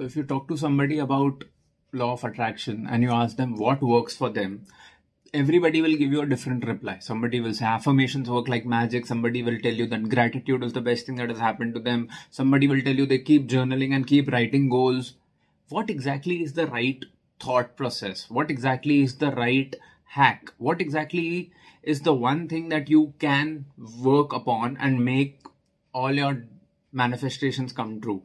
So if you talk to somebody about law of attraction and you ask them what works for them, everybody will give you a different reply. Somebody will say affirmations work like magic. Somebody will tell you that gratitude is the best thing that has happened to them. Somebody will tell you they keep journaling and keep writing goals. What exactly is the right thought process? What exactly is the right hack? What exactly is the one thing that you can work upon and make all your manifestations come true?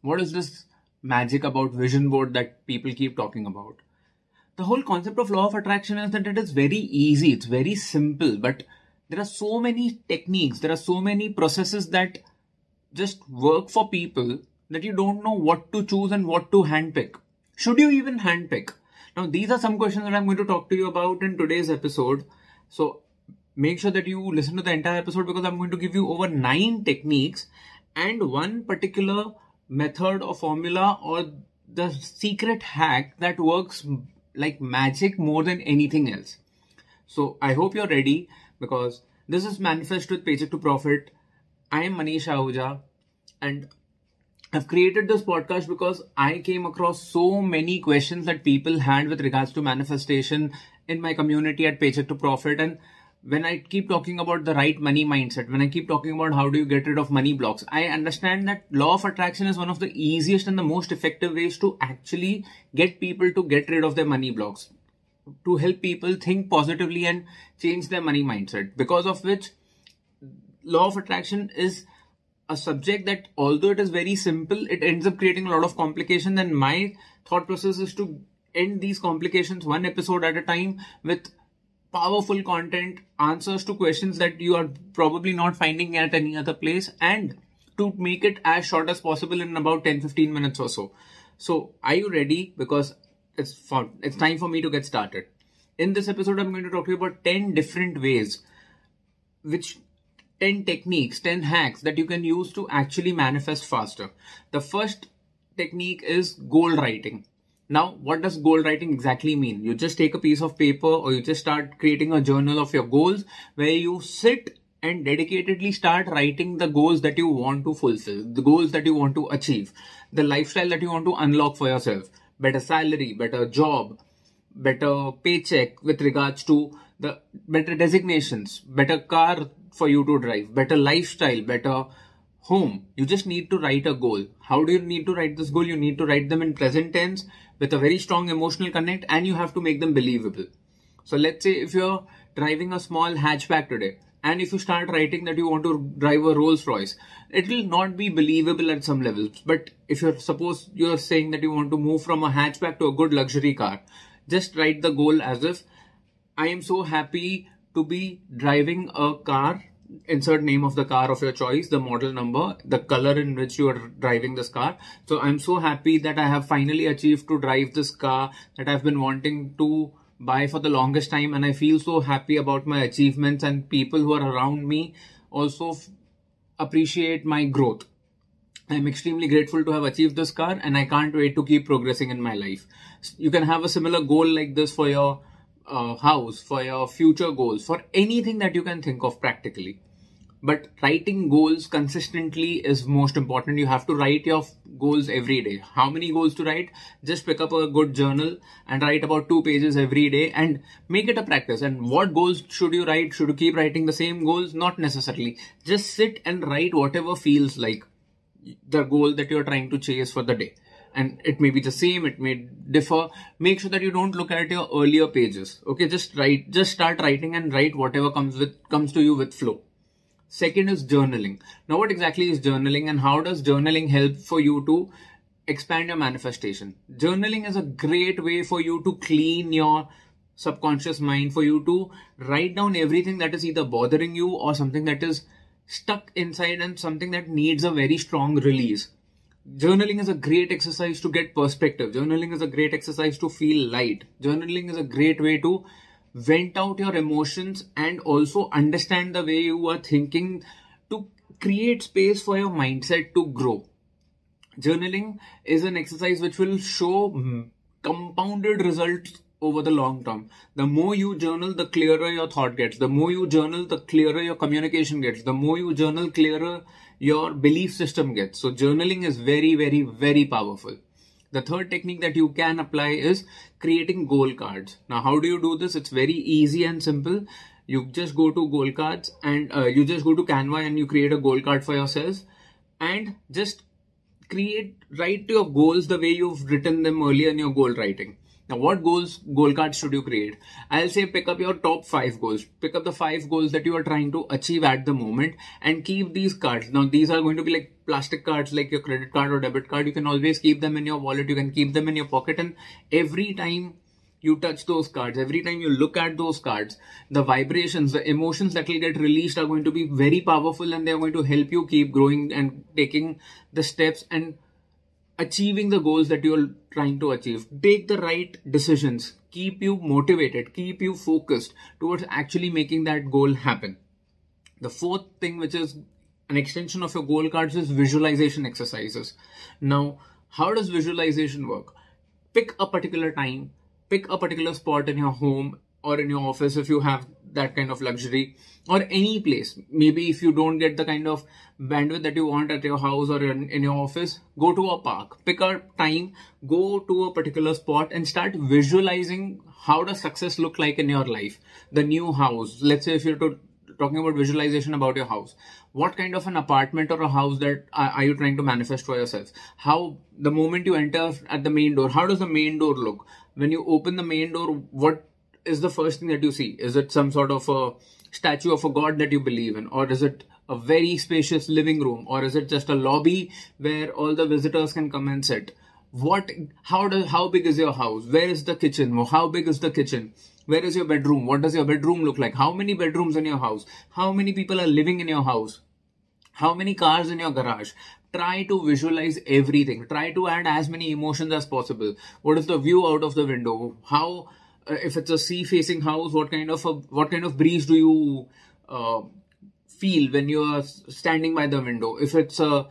What is this magic about vision board that people keep talking about. The whole concept of law of attraction is that it is very easy, it's very simple, but there are so many techniques, there are so many processes that just work for people that you don't know what to choose and what to handpick. Should you even handpick? Now, these are some questions that I'm going to talk to you about in today's episode. So, make sure that you listen to the entire episode because I'm going to give you over nine techniques and one particular method or formula or the secret hack that works like magic more than anything else. So I hope you're ready because this is Manifest with Paycheck to Profit. I am Manish Ahuja and I've created this podcast because I came across so many questions that people had with regards to manifestation in my community at Paycheck to Profit and when I keep talking about the right money mindset, when I keep talking about how do you get rid of money blocks, I understand that law of attraction is one of the easiest and the most effective ways to actually get people to get rid of their money blocks, to help people think positively and change their money mindset. Because of which, law of attraction is a subject that although it is very simple, it ends up creating a lot of complications. And my thought process is to end these complications one episode at a time with powerful content, answers to questions that you are probably not finding at any other place, and to make it as short as possible in about 10 15 minutes or so. So, are you ready? Because it's. It's time for me to get started. In this episode, I'm going to talk to you about 10 different ways, which 10 techniques, 10 hacks that you can use to actually manifest faster. The first technique is goal writing. Now, what does goal writing exactly mean? You just take a piece of paper or you just start creating a journal of your goals where you sit and dedicatedly start writing the goals that you want to fulfill, the goals that you want to achieve, the lifestyle that you want to unlock for yourself. Better salary, better job, better paycheck with regards to the better designations, better car for you to drive, better lifestyle, better home. You just need to write a goal. How do you need to write this goal? You need to write them in present tense with a very strong emotional connect and you have to make them believable. So let's say if you're driving a small hatchback today and if you start writing that you want to drive a Rolls Royce, it will not be believable at some levels. But if you're suppose you're saying that you want to move from a hatchback to a good luxury car, just write the goal as if I am so happy to be driving a car insert name of the car of your choice, the model number, the color in which you are driving this car. So I'm so happy that I have finally achieved to drive this car that I've been wanting to buy for the longest time and I feel so happy about my achievements and people who are around me also appreciate my growth. I'm extremely grateful to have achieved this car and I can't wait to keep progressing in my life. You can have a similar goal like this for your uh, house, for your future goals, for anything that you can think of practically. But writing goals consistently is most important. You have to write your goals every day. How many goals to write? Just pick up a good journal and write about two pages every day and make it a practice. And what goals should you write? Should you keep writing the same goals? Not necessarily. Just sit and write whatever feels like the goal that you're trying to chase for the day and it may be the same it may differ. Make sure that you don't look at your earlier pages okay? Just write just start writing and write whatever comes with comes to you with flow. Second is journaling. Now what exactly is journaling and how does journaling help for you to expand your manifestation? Journaling is a great way for you to clean your subconscious mind for you to write down everything that is either bothering you or something that is stuck inside and something that needs a very strong release journaling is a great exercise to get perspective. Journaling is a great exercise to feel light. Journaling is a great way to vent out your emotions and also understand the way you are thinking to create space for your mindset to grow. Journaling is an exercise which will show mm-hmm. compounded results over the long term. The more you journal, the clearer your thought gets. The more you journal, the clearer your communication gets. The more you journal, clearer your belief system gets. So journaling is very, very, very powerful. The third technique that you can apply is creating goal cards. Now, how do you do this? It's very easy and simple. You just go to goal cards and uh, you just go to Canva and you create a goal card for yourself and just create, write your goals the way you've written them earlier in your goal writing. Now, what goals, goal cards should you create? I'll say pick up your top five goals. Pick up the five goals that you are trying to achieve at the moment and keep these cards. Now, these are going to be like plastic cards, like your credit card or debit card. You can always keep them in your wallet. You can keep them in your pocket. And every time you touch those cards, every time you look at those cards, the vibrations, the emotions that will get released are going to be very powerful and they're going to help you keep growing and taking the steps and achieving the goals that you're trying to achieve. Take the right decisions, keep you motivated, keep you focused towards actually making that goal happen. The fourth thing, which is an extension of your goal cards, is visualization exercises. Now, how does visualization work? Pick a particular time, pick a particular spot in your home or in your office if you have that kind of luxury or any place. Maybe if you don't get the kind of bandwidth that you want at your house or in, in, your office go to a park. Pick a time go to a particular spot and start visualizing how does success look like in your life. The new house. Let's say if you're to, talking about visualization about your house. What kind of an apartment or a house that are, are you trying to manifest for yourself? How the moment you enter at the main door how does the main door look? When you open the main door what is the first thing that you see? Is it some sort of a statue of a god that you believe in? Or is it a very spacious living room? Or is it just a lobby where all the visitors can come and sit? What, how does, how big is your house? Where is the kitchen? How big is the kitchen? Where is your bedroom? What does your bedroom look like? How many bedrooms in your house? How many people are living in your house? How many cars in your garage? Try to visualize everything. Try to add as many emotions as possible. What is the view out of the window? How uh, if it's a sea facing house what kind of a what kind of breeze do you uh, feel when you are standing by the window? If it's a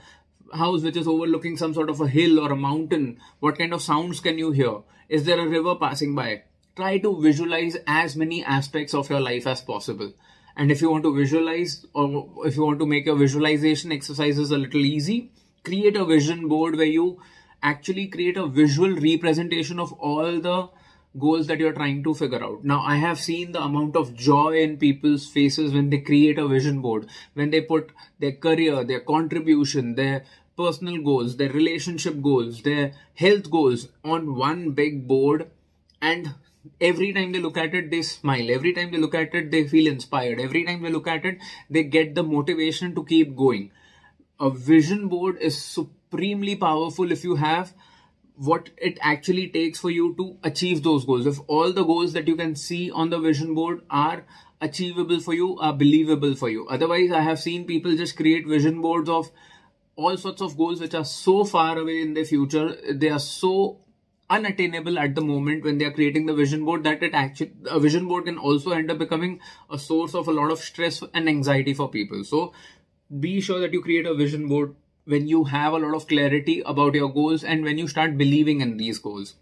house which is overlooking some sort of a hill or a mountain what kind of sounds can you hear? Is there a river passing by? Try to visualize as many aspects of your life as possible. And if you want to visualize or if you want to make your visualization exercises a little easy create a vision board where you actually create a visual representation of all the goals that you're trying to figure out. Now, I have seen the amount of joy in people's faces when they create a vision board, when they put their career, their contribution, their personal goals, their relationship goals, their health goals on one big board. And every time they look at it, they smile. Every time they look at it, they feel inspired. Every time they look at it, they get the motivation to keep going. A vision board is supremely powerful if you have what it actually takes for you to achieve those goals. If all the goals that you can see on the vision board are achievable for you, are believable for you. Otherwise, I have seen people just create vision boards of all sorts of goals which are so far away in the future. They are so unattainable at the moment when they are creating the vision board that it actually a vision board can also end up becoming a source of a lot of stress and anxiety for people so be sure that you create a vision board when you have a lot of clarity about your goals and when you start believing in these goals.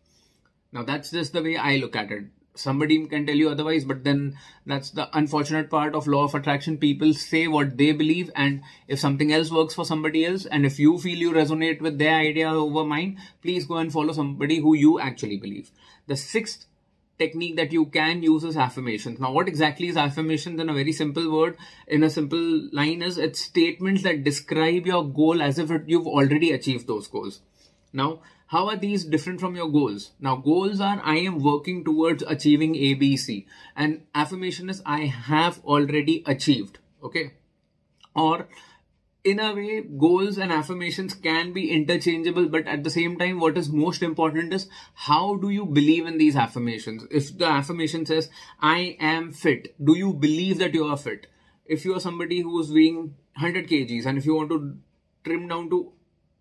Now, that's just the way I look at it. Somebody can tell you otherwise, but then that's the unfortunate part of law of attraction. People say what they believe, and if something else works for somebody else, and if you feel you resonate with their idea over mine, please go and follow somebody who you actually believe. The sixth technique that you can use is affirmations. Now, what exactly is affirmations in a very simple word, in a simple line is it's statements that describe your goal as if it, you've already achieved those goals. Now, how are these different from your goals? Now, goals are I am working towards achieving ABC, and affirmation is I have already achieved. Okay. Or in a way, goals and affirmations can be interchangeable, but at the same time, what is most important is how do you believe in these affirmations? If the affirmation says, I am fit, do you believe that you are fit? If you are somebody who is weighing 100 kgs and if you want to trim down to,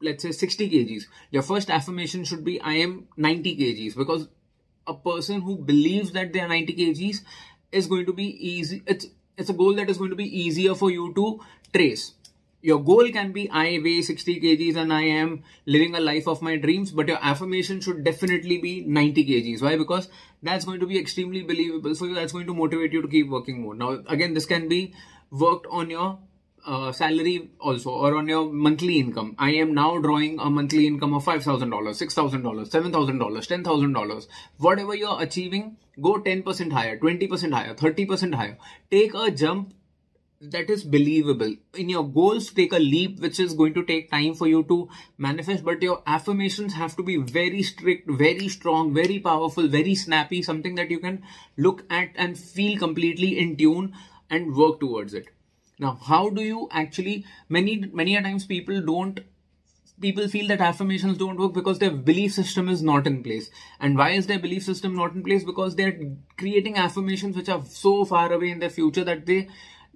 let's say, 60 kgs, your first affirmation should be, I am 90 kgs, because a person who believes that they are 90 kgs is going to be easy. It's, it's a goal that is going to be easier for you to trace your goal can be I weigh 60 kgs and I am living a life of my dreams, but your affirmation should definitely be 90 kgs. Why? Because that's going to be extremely believable for you. That's going to motivate you to keep working more. Now, again, this can be worked on your uh, salary also or on your monthly income. I am now drawing a monthly income of $5,000, $6,000, $7,000, $10,000. Whatever you're achieving, go 10% higher, 20% higher, 30% higher. Take a jump that is believable in your goals take a leap which is going to take time for you to manifest but your affirmations have to be very strict very strong very powerful very snappy something that you can look at and feel completely in tune and work towards it now how do you actually many many times people don't people feel that affirmations don't work because their belief system is not in place. And why is their belief system not in place? Because they're creating affirmations which are so far away in the future that they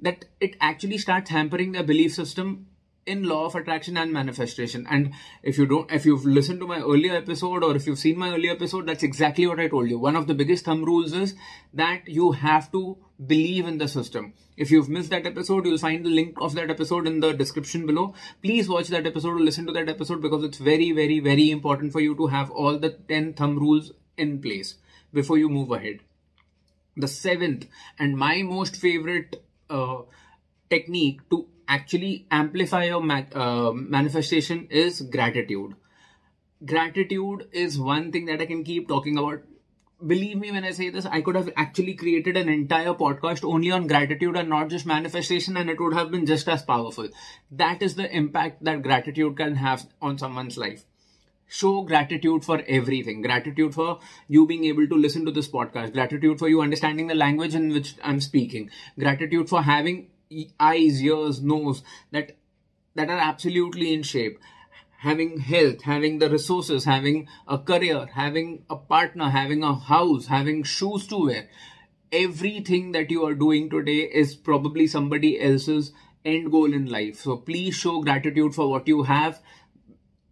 that it actually starts hampering their belief system in law of attraction and manifestation. And if you don't if you've listened to my earlier episode or if you've seen my earlier episode that's exactly what i told you. One of the biggest thumb rules is that you have to believe in the system. If you've missed that episode you'll find the link of that episode in the description below. Please watch that episode or listen to that episode because it's very very very important for you to have all the 10 thumb rules in place before you move ahead. The seventh and my most favorite uh, technique to actually amplify your ma- uh, manifestation is gratitude. Gratitude is one thing that I can keep talking about. Believe me when I say this, I could have actually created an entire podcast only on gratitude and not just manifestation, and it would have been just as powerful. That is the impact that gratitude can have on someone's life show gratitude for everything. Gratitude for you being able to listen to this podcast. Gratitude for you understanding the language in which i'm speaking. Gratitude for having eyes ears nose that that are absolutely in shape. Having health having the resources having a career having a partner having a house having shoes to wear. Everything that you are doing today is probably somebody else's end goal in life. So please show gratitude for what you have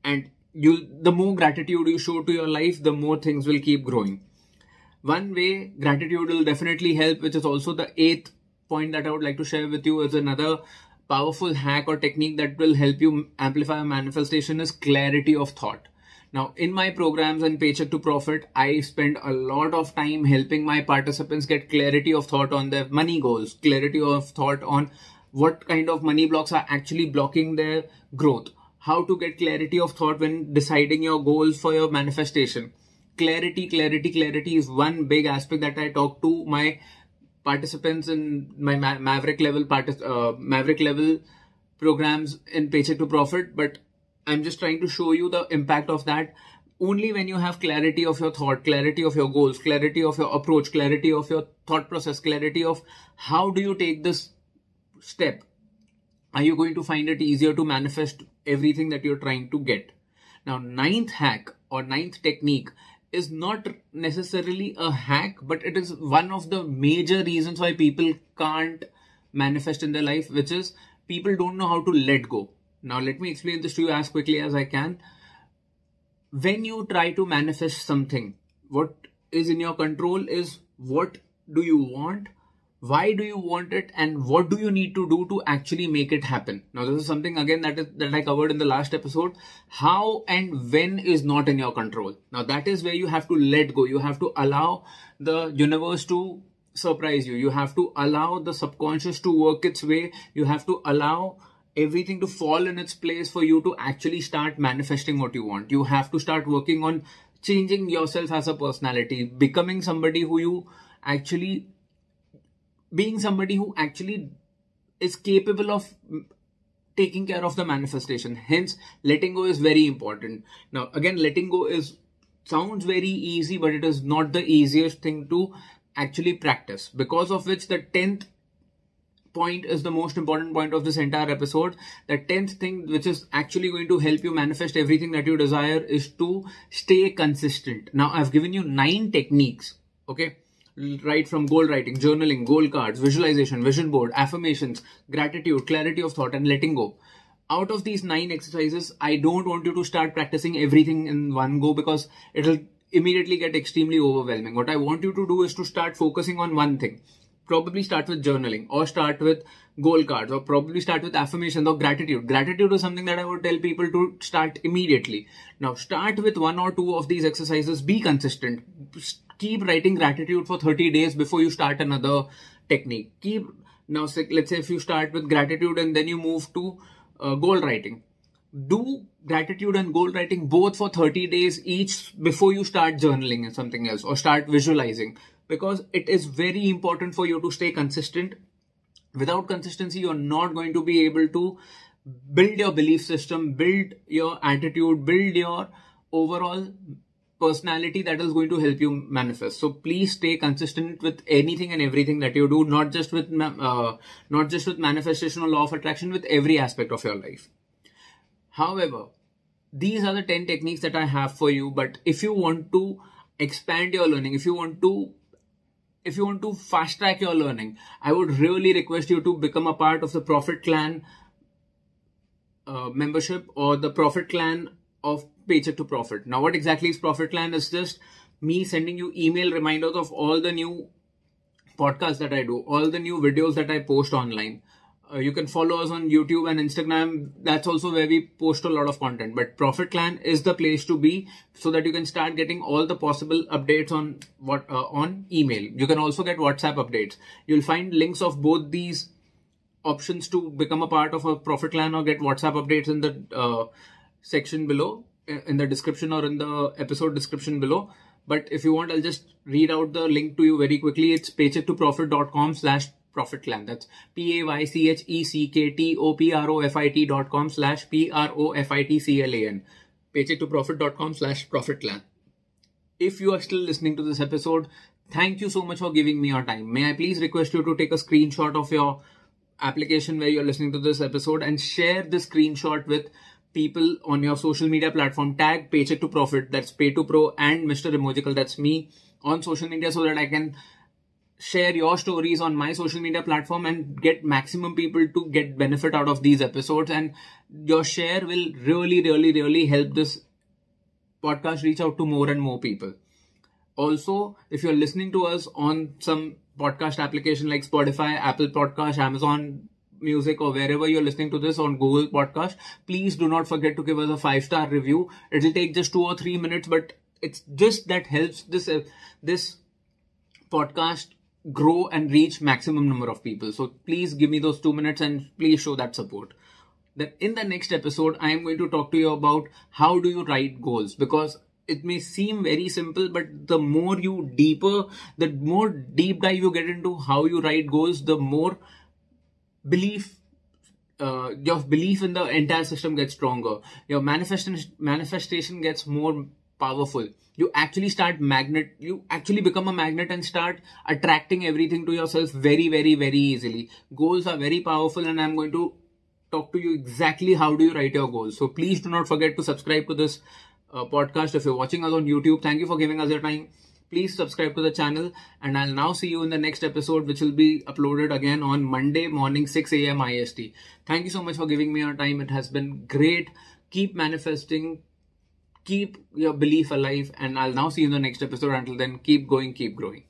and you the more gratitude you show to your life the more things will keep growing. One way gratitude will definitely help which is also the eighth point that i would like to share with you is another powerful hack or technique that will help you amplify manifestation is clarity of thought. Now in my programs and paycheck to profit i spend a lot of time helping my participants get clarity of thought on their money goals clarity of thought on what kind of money blocks are actually blocking their growth how to get clarity of thought when deciding your goals for your manifestation. Clarity, clarity, clarity is one big aspect that I talk to my participants in my ma- Maverick level partic- uh, Maverick level programs in Paycheck to Profit. But I'm just trying to show you the impact of that. Only when you have clarity of your thought, clarity of your goals, clarity of your approach, clarity of your thought process, clarity of how do you take this step are you going to find it easier to manifest everything that you're trying to get? Now, ninth hack or ninth technique is not necessarily a hack, but it is one of the major reasons why people can't manifest in their life, which is people don't know how to let go. Now, let me explain this to you as quickly as I can. When you try to manifest something, what is in your control is what do you want why do you want it and what do you need to do to actually make it happen? Now this is something again that is that i covered in the last episode. How and when is not in your control. Now that is where you have to let go. You have to allow the universe to surprise you. You have to allow the subconscious to work its way. You have to allow everything to fall in its place for you to actually start manifesting what you want. You have to start working on changing yourself as a personality becoming somebody who you actually being somebody who actually is capable of taking care of the manifestation hence letting go is very important. Now again letting go is sounds very easy but it is not the easiest thing to actually practice because of which the 10th point is the most important point of this entire episode. The 10th thing which is actually going to help you manifest everything that you desire is to stay consistent. Now i've given you nine techniques okay right from goal writing, journaling, goal cards, visualization, vision board, affirmations, gratitude, clarity of thought, and letting go. Out of these nine exercises, I don't want you to start practicing everything in one go because it'll immediately get extremely overwhelming. What I want you to do is to start focusing on one thing. Probably start with journaling or start with goal cards or probably start with affirmations or gratitude. Gratitude is something that I would tell people to start immediately. Now start with one or two of these exercises. Be consistent keep writing gratitude for 30 days before you start another technique. Keep now let's say if you start with gratitude and then you move to uh, goal writing. Do gratitude and goal writing both for 30 days each before you start journaling and something else or start visualizing. Because it is very important for you to stay consistent. Without consistency you're not going to be able to build your belief system build your attitude build your overall personality that is going to help you manifest. So please stay consistent with anything and everything that you do not just with uh, not just with manifestation or law of attraction with every aspect of your life. However these are the 10 techniques that i have for you but if you want to expand your learning if you want to if you want to fast track your learning i would really request you to become a part of the profit clan uh, membership or the profit clan of paycheck to profit. Now, what exactly is Profit Clan? Is just me sending you email reminders of all the new podcasts that I do, all the new videos that I post online. Uh, you can follow us on YouTube and Instagram. That's also where we post a lot of content. But Profit Clan is the place to be so that you can start getting all the possible updates on what uh, on email. You can also get WhatsApp updates. You'll find links of both these options to become a part of a Profit Clan or get WhatsApp updates in the uh, section below uh, in the description or in the episode description below. But if you want, I'll just read out the link to you very quickly. It's paychecktoprofit.com slash profit clan. That's P-A-Y-C-H-E-C-K-T-O-P-R-O-F-I-T dot com slash P-R-O-F-I-T-C-L-A-N. Paychecktoprofit.com slash profit clan. If you are still listening to this episode, thank you so much for giving me your time. May I please request you to take a screenshot of your application where you're listening to this episode and share the screenshot with people on your social media platform tag paycheck to profit that's pay to pro and mr emojical that's me on social media so that i can share your stories on my social media platform and get maximum people to get benefit out of these episodes. And your share will really really really help this podcast reach out to more and more people. Also if you're listening to us on some podcast application like spotify apple podcast amazon music or wherever you're listening to this on Google Podcast, please do not forget to give us a five star review. It'll take just two or three minutes, but it's just that helps this uh, this podcast grow and reach maximum number of people. So please give me those two minutes and please show that support. Then in the next episode, I am going to talk to you about how do you write goals because it may seem very simple, but the more you deeper, the more deep dive you get into how you write goals, the more belief uh, your belief in the entire system gets stronger. Your manifestation manifestation gets more powerful. You actually start magnet you actually become a magnet and start attracting everything to yourself very very very easily. Goals are very powerful and i'm going to talk to you exactly how do you write your goals. So please do not forget to subscribe to this uh, podcast. If you're watching us on youtube thank you for giving us your time please subscribe to the channel and I'll now see you in the next episode which will be uploaded again on Monday morning 6 a.m. IST. Thank you so much for giving me your time. It has been great. Keep manifesting. Keep your belief alive and I'll now see you in the next episode. Until then, keep going, keep growing.